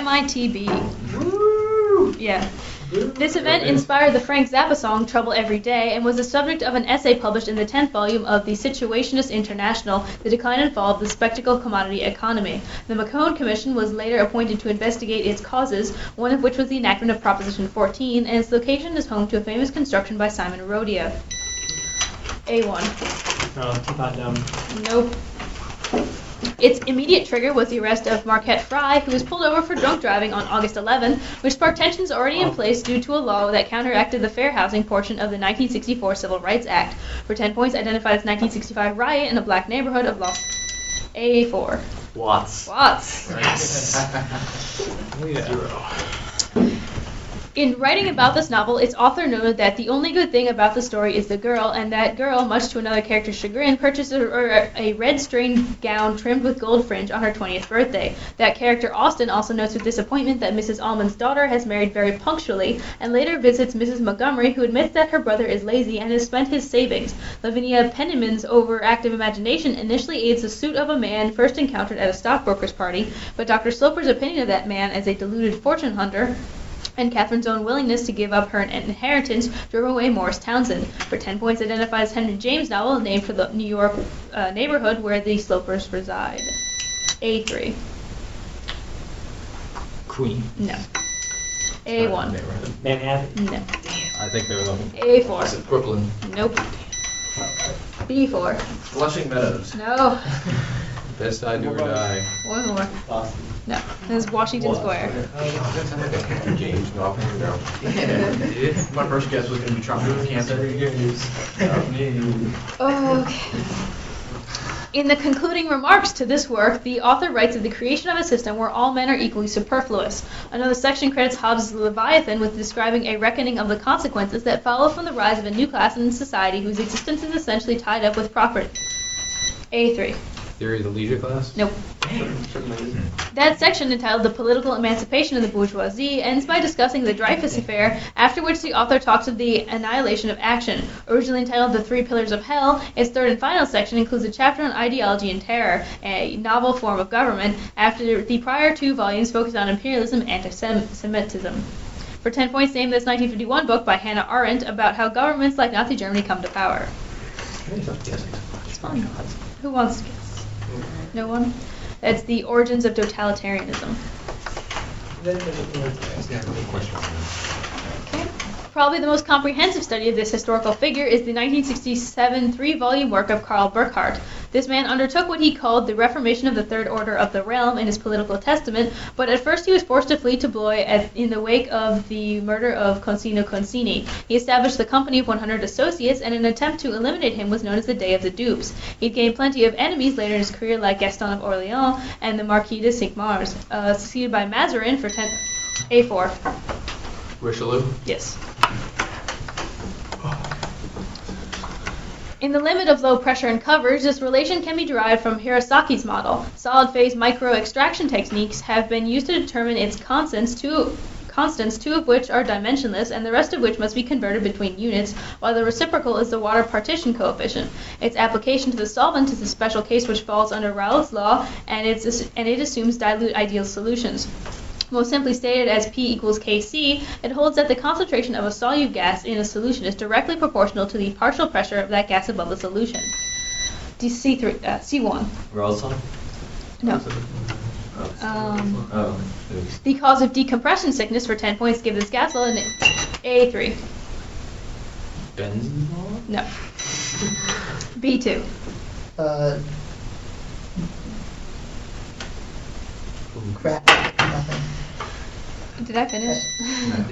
MITB. Yeah. This event inspired the Frank Zappa song Trouble Every Day and was the subject of an essay published in the 10th volume of The Situationist International, The Decline and Fall of the Spectacle Commodity Economy. The McCone Commission was later appointed to investigate its causes, one of which was the enactment of Proposition 14, and its location is home to a famous construction by Simon Rodia. A1. Oh, Teapot Dome. Nope. Its immediate trigger was the arrest of Marquette Frye, who was pulled over for drunk driving on August 11, which sparked tensions already in place due to a law that counteracted the fair housing portion of the 1964 Civil Rights Act. For 10 points, identified as 1965 riot in a black neighborhood of Los A4. Watts. Watts. In writing about this novel, its author noted that the only good thing about the story is the girl, and that girl, much to another character's chagrin, purchased a, a red strained gown trimmed with gold fringe on her 20th birthday. That character, Austin, also notes with disappointment that Mrs. Almond's daughter has married very punctually, and later visits Mrs. Montgomery, who admits that her brother is lazy and has spent his savings. Lavinia Penniman's overactive imagination initially aids the suit of a man first encountered at a stockbroker's party, but Dr. Sloper's opinion of that man as a deluded fortune hunter and Catherine's own willingness to give up her inheritance drove away Morris Townsend. For 10 points, identifies Henry James novel named for the New York uh, neighborhood where the Slopers reside. A3. Queen. No. A1. Manhattan. No. I think they were looking. A4. Is it Brooklyn? Nope. B4. Flushing Meadows. No. Best I do or die. One more. Boston. No. This is Washington Square. James Goffin, no. My first guess was gonna be Trump with cancer. Okay. In the concluding remarks to this work, the author writes of the creation of a system where all men are equally superfluous. Another section credits Hobbes' Leviathan with describing a reckoning of the consequences that follow from the rise of a new class in society whose existence is essentially tied up with property. A3. Theory of the leisure class? Nope. That section, entitled The Political Emancipation of the Bourgeoisie, ends by discussing the Dreyfus Affair, after which the author talks of the annihilation of action. Originally entitled The Three Pillars of Hell, its third and final section includes a chapter on ideology and terror, a novel form of government, after the prior two volumes focused on imperialism and anti-Semitism. For 10 points, name this 1951 book by Hannah Arendt about how governments like Nazi Germany come to power. It's fun. Who wants to guess? No one? That's the origins of totalitarianism. Okay. Probably the most comprehensive study of this historical figure is the 1967 three volume work of Karl Burckhardt. This man undertook what he called the reformation of the Third Order of the Realm in his political testament, but at first he was forced to flee to Blois at, in the wake of the murder of Concino Concini. He established the Company of 100 Associates, and an attempt to eliminate him was known as the Day of the Dupes. He'd gained plenty of enemies later in his career, like Gaston of Orleans and the Marquis de Cinq-Mars, uh, succeeded by Mazarin for 10. A4. Richelieu? Yes. In the limit of low pressure and coverage, this relation can be derived from Hirasaki's model. Solid phase micro extraction techniques have been used to determine its constants, two, constants, two of which are dimensionless and the rest of which must be converted between units, while the reciprocal is the water partition coefficient. Its application to the solvent is a special case which falls under Raoult's law, and, and it assumes dilute ideal solutions. Most simply stated as P equals Kc, it holds that the concentration of a solute gas in a solution is directly proportional to the partial pressure of that gas above the solution. D- C3, uh, C1. Raoult's No. Um, Oh. the cause of decompression sickness for 10 points give this gas level an A3. Benzene? No. B2. Uh, crap, nothing. Did I finish?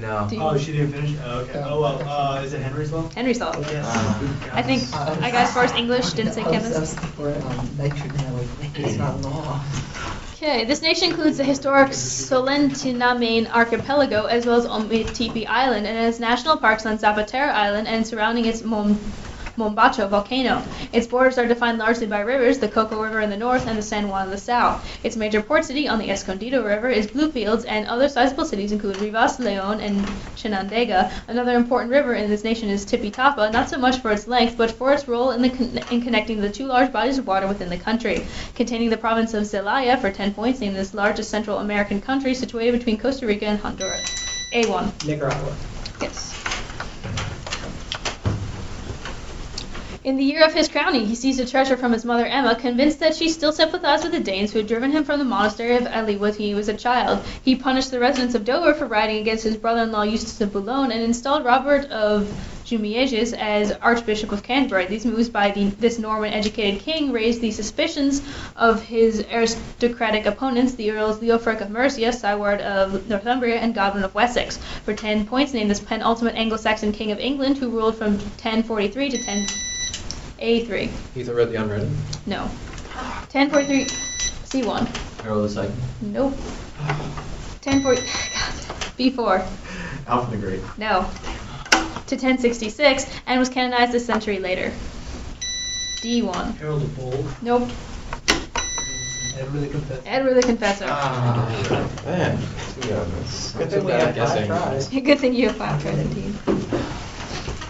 No. Do you- Oh, she didn't finish? Oh, okay. Oh, well, uh, is it Henry's law? Henry Saul. Yes. I think I got as far as English, didn't say I was- I chemist. was for um, nitrogen, I'm like, it's not law. Okay, this nation includes the historic Solentiname archipelago as well as Ometepe Island and has national parks on Zapatero Island and surrounding its Mon- Mombacho volcano. Its borders are defined largely by rivers, the Coco River in the north and the San Juan in the south. Its major port city on the Escondido River is Bluefields, and other sizable cities include Rivas, Leon, and Chinandega. Another important river in this nation is Tipitapa, not so much for its length, but for its role in, the con- in connecting the two large bodies of water within the country. Containing the province of Zelaya for 10 points, named this largest Central American country situated between Costa Rica and Honduras. A1. Nicaragua. Yes. In the year of his crowning, he seized a treasure from his mother Emma, convinced that she still sympathized with the Danes who had driven him from the monastery of Ely when he was a child. He punished the residents of Dover for riding against his brother-in-law Eustace of Boulogne and installed Robert of Jumièges as Archbishop of Canterbury. These moves by the, this Norman-educated king raised the suspicions of his aristocratic opponents, the Earls Leofric of Mercia, Siward of Northumbria, and Godwin of Wessex. For 10 points, named this penultimate Anglo-Saxon king of England who ruled from 1043 to 10... A3. Ethelred the Unread. No. 1043. C1. Harold the Second. Nope. 10.4. God. B4. Alpha the Great. No. To 1066 and was canonized a century later. D1. Harold the Bold. Nope. Edward the Confessor. Edward the Confessor. Ah. Man. Good thing we had five tries. Good thing you have five tries indeed.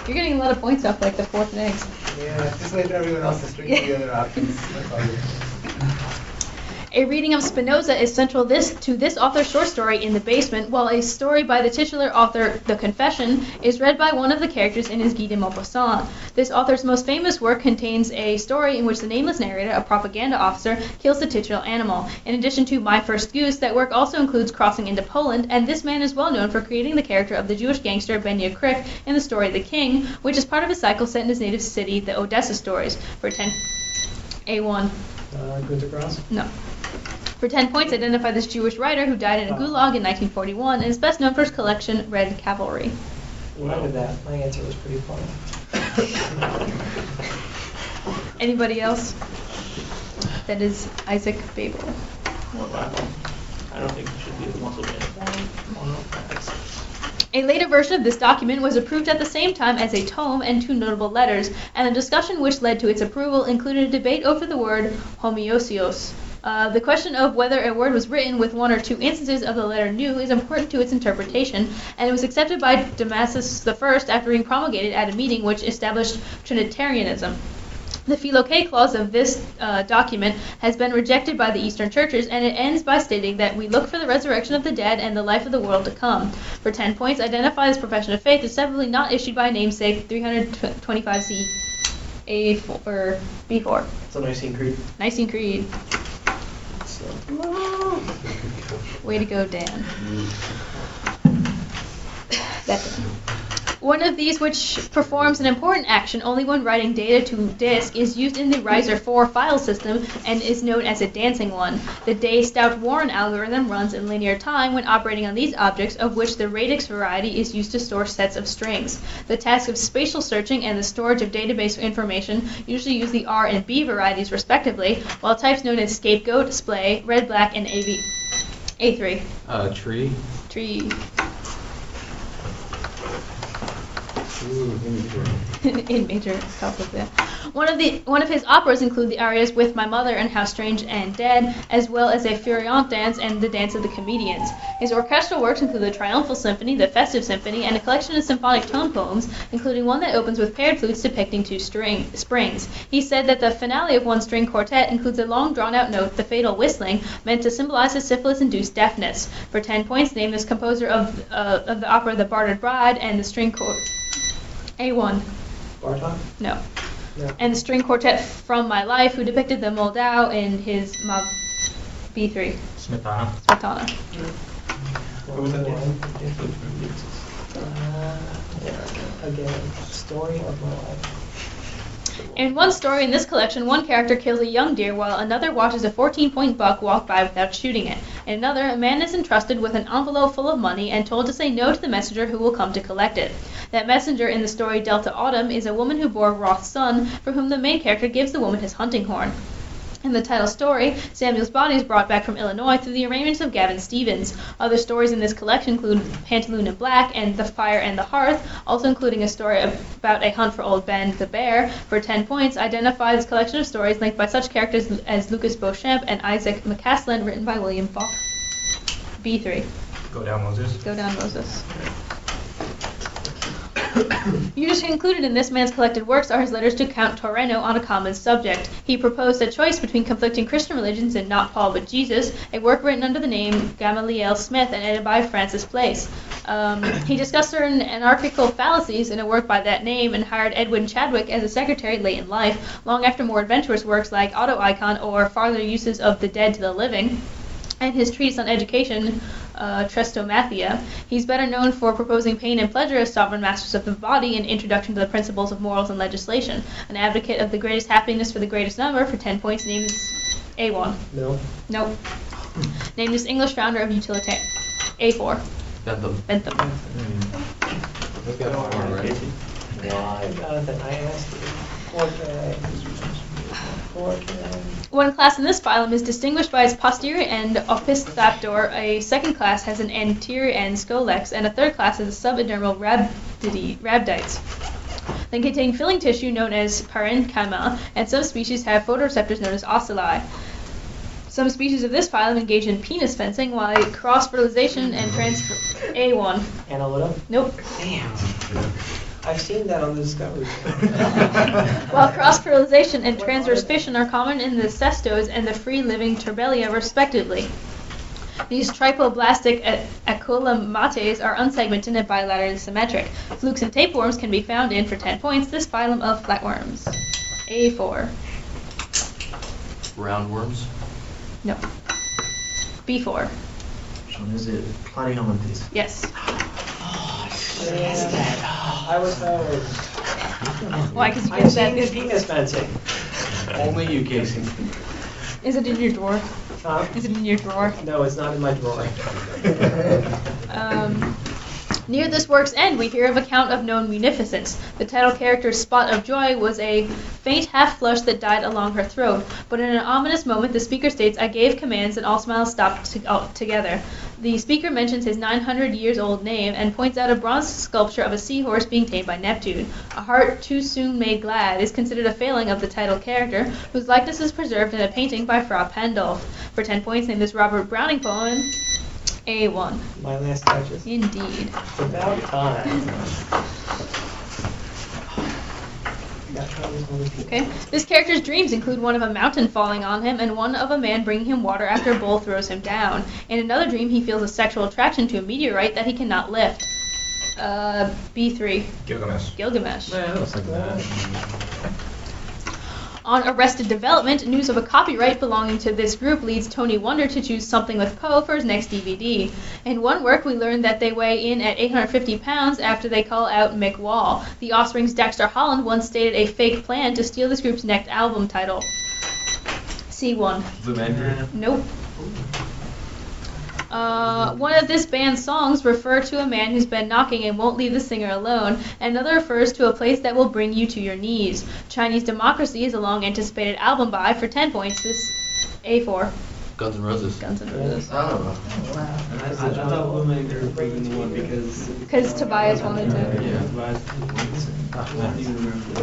You're getting a lot of points off like the fourth and eggs. Yeah, just for everyone else to string the other options. That's all good. A reading of Spinoza is central this to this author's short story in the basement, while a story by the titular author, The Confession, is read by one of the characters in his Guy de Maupassant. This author's most famous work contains a story in which the nameless narrator, a propaganda officer, kills the titular animal. In addition to My First Goose, that work also includes Crossing into Poland, and this man is well known for creating the character of the Jewish gangster Benya Krik in the story The King, which is part of a cycle set in his native city, the Odessa stories. For 10 A1. Uh, Grass. No. For 10 points, identify this Jewish writer who died in a gulag in 1941 and is best known for his collection Red Cavalry. I did that. My answer was pretty funny. Anybody else? That is Isaac Babel. I don't think it should be the muscle man. A later version of this document was approved at the same time as a tome and two notable letters, and the discussion which led to its approval included a debate over the word homoiousios. Uh, the question of whether a word was written with one or two instances of the letter nu is important to its interpretation, and it was accepted by Damasus I after being promulgated at a meeting which established Trinitarianism. The Filioque clause of this uh, document has been rejected by the Eastern churches, and it ends by stating that we look for the resurrection of the dead and the life of the world to come. For 10 points, identify this profession of faith is separately not issued by namesake 325C A4 or B4. So Nicene Creed. Nicene Creed. Way to go, Dan. Mm-hmm. That's it. One of these which performs an important action only when writing data to disk is used in the Reiser 4 file system and is known as a dancing one. The Day-Stout-Warren algorithm runs in linear time when operating on these objects, of which the radix variety is used to store sets of strings. The task of spatial searching and the storage of database information usually use the R and B varieties respectively, while types known as scapegoat, splay, red, black, and AV. A3. Uh, tree. Tree. in major conflict there. One of the one of his operas include the arias "With My Mother" and "How Strange and Dead," as well as a Furiant dance and "The Dance of the Comedians." His orchestral works include the Triumphal Symphony, the Festive Symphony, and a collection of symphonic tone poems, including one that opens with paired flutes depicting two string springs. He said that the finale of one string quartet includes a long drawn-out note, the fatal whistling, meant to symbolize his syphilis-induced deafness. For 10 points, name this composer of uh, of the opera "The Bartered Bride" and the string quartet. A1. Bartok? No. No. And the string quartet from My Life, who depicted the Moldau in his Ma- B3, Smetana. Smetana. What was that one? Uh, yeah, again, story of my life. In one story in this collection, one character kills a young deer while another watches a 14 point buck walk by without shooting it. In another, a man is entrusted with an envelope full of money and told to say no to the messenger who will come to collect it. That messenger in the story Delta Autumn is a woman who bore Roth's son, for whom the main character gives the woman his hunting horn. In the title story, Samuel's body is brought back from Illinois through the arrangements of Gavin Stevens. Other stories in this collection include Pantaloon in Black and The Fire and the Hearth, also including a story about a hunt for Old Ben the Bear. For 10 points, identify this collection of stories linked by such characters as Lucas Beauchamp and Isaac McCaslin, written by William Falk. B3. Go down, Moses. Go down, Moses. Usually included in this man's collected works are his letters to Count Toreno on a common subject. He proposed a choice between conflicting Christian religions and not Paul but Jesus, a work written under the name Gamaliel Smith and edited by Francis Place. Um, he discussed certain anarchical fallacies in a work by that name and hired Edwin Chadwick as a secretary late in life, long after more adventurous works like Auto Icon or Farther Uses of the Dead to the Living and his treatise on education, uh, Chrestomathia. He's better known for proposing pain and pleasure as sovereign masters of the body and introduction to the principles of morals and legislation. An advocate of the greatest happiness for the greatest number for 10 points named A1. No. Nope. Named this English founder of utilitarian. A4. Bentham. Bentham. We've got four, right? Why, Jonathan, I asked you. Four K. One class in this phylum is distinguished by its posterior end opisthaptor, a second class has an anterior end scolex, and a third class has a rhabdidi- rhabdites. They contain filling tissue known as parenchyma, and some species have photoreceptors known as ocelli. Some species of this phylum engage in penis fencing, while cross-fertilization and transfer... A1. Annelida? Nope. Damn. I've seen that on the Discovery. While cross-fertilization and transverse fission are common in the cestodes and the free-living Turbelia, respectively. These triploblastic a- acoelomates are unsegmented and bilaterally symmetric. Flukes and tapeworms can be found in, for 10 points, this phylum of flatworms. A4. Roundworms. No. B4. Sean, is it platyhelminthes? Yes. I was held. Why? Because you I'm get seeing the that. penis fencing. Only you, Casey. Is it in your drawer? Huh? Is it in your drawer? No, it's not in my drawer. Um, near this work's end, we hear of a count of known munificence. The title character's Spot of Joy was a faint half flush that died along her throat, but in an ominous moment, the speaker states, I gave commands and all smiles stopped to- all together. The speaker mentions his 900 years old name and points out a bronze sculpture of a seahorse being tamed by Neptune. A heart too soon made glad is considered a failing of the title character, whose likeness is preserved in a painting by Fra Pandolf. For 10 points, name this Robert Browning poem A1. My Last Duchess. Indeed. It's about time. Gotta try this one with you. Okay. This character's dreams include one of a mountain falling on him and one of a man bringing him water after a bull throws him down. In another dream, he feels a sexual attraction to a meteorite that he cannot lift. Uh, B3. Gilgamesh. Gilgamesh. Yeah, looks like that. On Arrested Development, news of a copyright belonging to this group leads Tony Wonder to choose Something with Poe for his next DVD. In one work, we learn that they weigh in at 850 pounds after they call out Mick Wall. The Offspring's Dexter Holland once stated a fake plan to steal this group's next album title. C1. Blue Man Nope. Uh, one of this band's songs refer to a man who's been knocking and won't leave the singer alone. Another refers to a place that will bring you to your knees. Chinese Democracy is a long anticipated album by for 10 points. This A4. Guns N' Roses. Guns N' Roses. I don't Wow. I, I thought Blue Man Group was breaking the one because. Because Tobias wanted to. Yeah, Tobias. I don't even remember.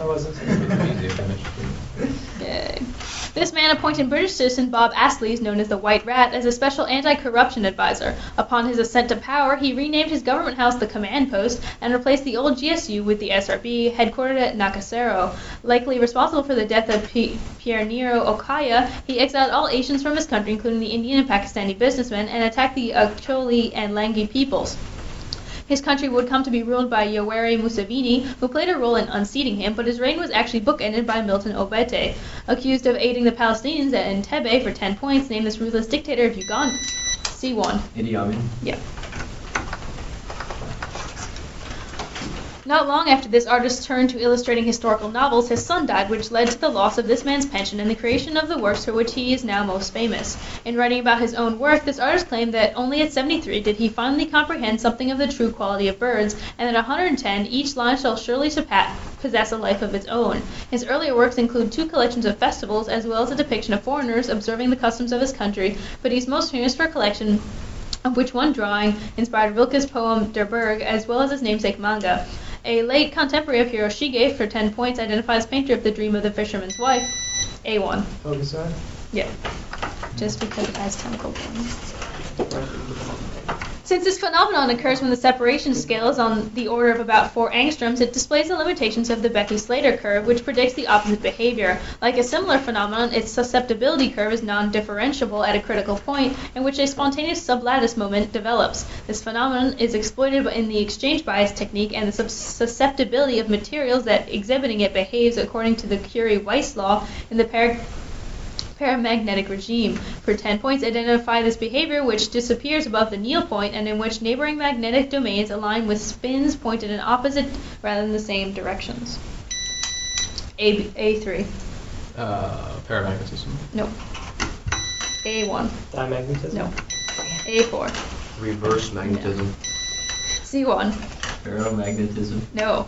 I wasn't. This man appointed British citizen Bob Astles, known as the White Rat, as a special anti-corruption advisor. Upon his ascent to power, he renamed his government house the Command Post and replaced the old GSU with the SRB, headquartered at Nakasero. Likely responsible for the death of P- Pierino Okoya, he exiled all Asians from his country, including the Indian and Pakistani businessmen, and attacked the Acholi and Langi peoples. His country would come to be ruled by Yoweri Museveni, who played a role in unseating him, but his reign was actually bookended by Milton Obote. Accused of aiding the Palestinians at Entebbe for 10 points, named this ruthless dictator of Uganda. C1. Idi Amin. Yeah. Not long after this artist turned to illustrating historical novels, his son died, which led to the loss of this man's pension and the creation of the works for which he is now most famous. In writing about his own work, this artist claimed that only at 73 did he finally comprehend something of the true quality of birds, and that at 110 each line shall surely surpass, possess a life of its own. His earlier works include two collections of festivals, as well as a depiction of foreigners observing the customs of his country, but he's most famous for a collection of which one drawing inspired Rilke's poem Der Berg, as well as his namesake manga. A late contemporary of Hiroshige, for 10 points, identifies painter of the Dream of the Fisherman's Wife. A1. Hokusai? Yeah. Just because it has chemical bonds. Since this phenomenon occurs when the separation scale is on the order of about 4 angstroms, it displays the limitations of the Bethe-Slater curve, which predicts the opposite behavior. Like a similar phenomenon, its susceptibility curve is non-differentiable at a critical point in which a spontaneous sublattice moment develops. This phenomenon is exploited in the exchange bias technique, and the susceptibility of materials that exhibiting it behaves according to the Curie-Weiss law in the par- paramagnetic regime. For 10 points, identify this behavior which disappears above the Néel point and in which neighboring magnetic domains align with spins pointed in opposite rather than the same directions. A, A3. Uh, paramagnetism. No. A1. Diamagnetism? No. A4. Reverse magnetism. C1. Ferromagnetism. No.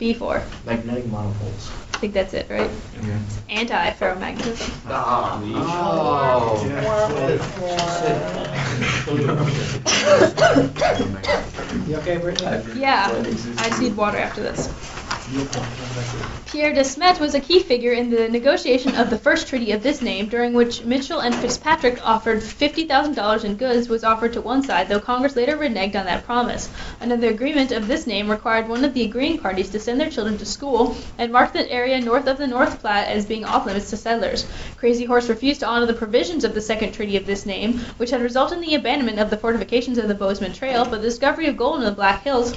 B4. Magnetic monopoles. I think that's it, right? Anti-ferromagnetism. Ah. You okay, Brittany? Yeah. I just need water after this. Pierre de Smet was a key figure in the negotiation of the first treaty of this name, during which Mitchell and Fitzpatrick offered $50,000 in goods was offered to one side, though Congress later reneged on that promise. Another agreement of this name required one of the agreeing parties to send their children to school and marked the area north of the North Platte as being off limits to settlers. Crazy Horse refused to honor the provisions of the second treaty of this name, which had resulted in the abandonment of the fortifications of the Bozeman Trail, but the discovery of gold in the Black Hills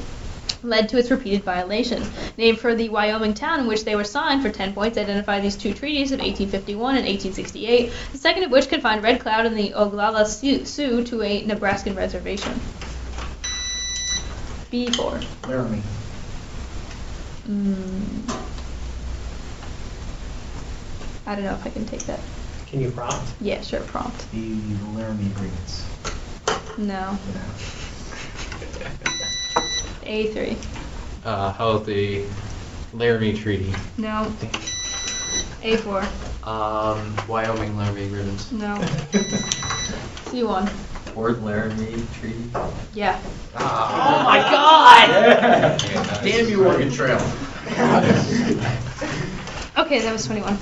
led to its repeated violation. Named for the Wyoming town in which they were signed for 10 points, identify these two treaties of 1851 and 1868, the second of which confined Red Cloud and the Oglala Sioux to a Nebraskan reservation. B4. Laramie. Mm. I don't know if I can take that. Can you prompt? Yeah, sure, prompt. The Laramie Agreements. No. A3. Uh, how about the Laramie Treaty? No. A4. Um, Wyoming Laramie Agreements. No. C1. Fort Laramie Treaty. Yeah. Ah. Oh my god! Damn you, Oregon Trail. Okay, that was 21.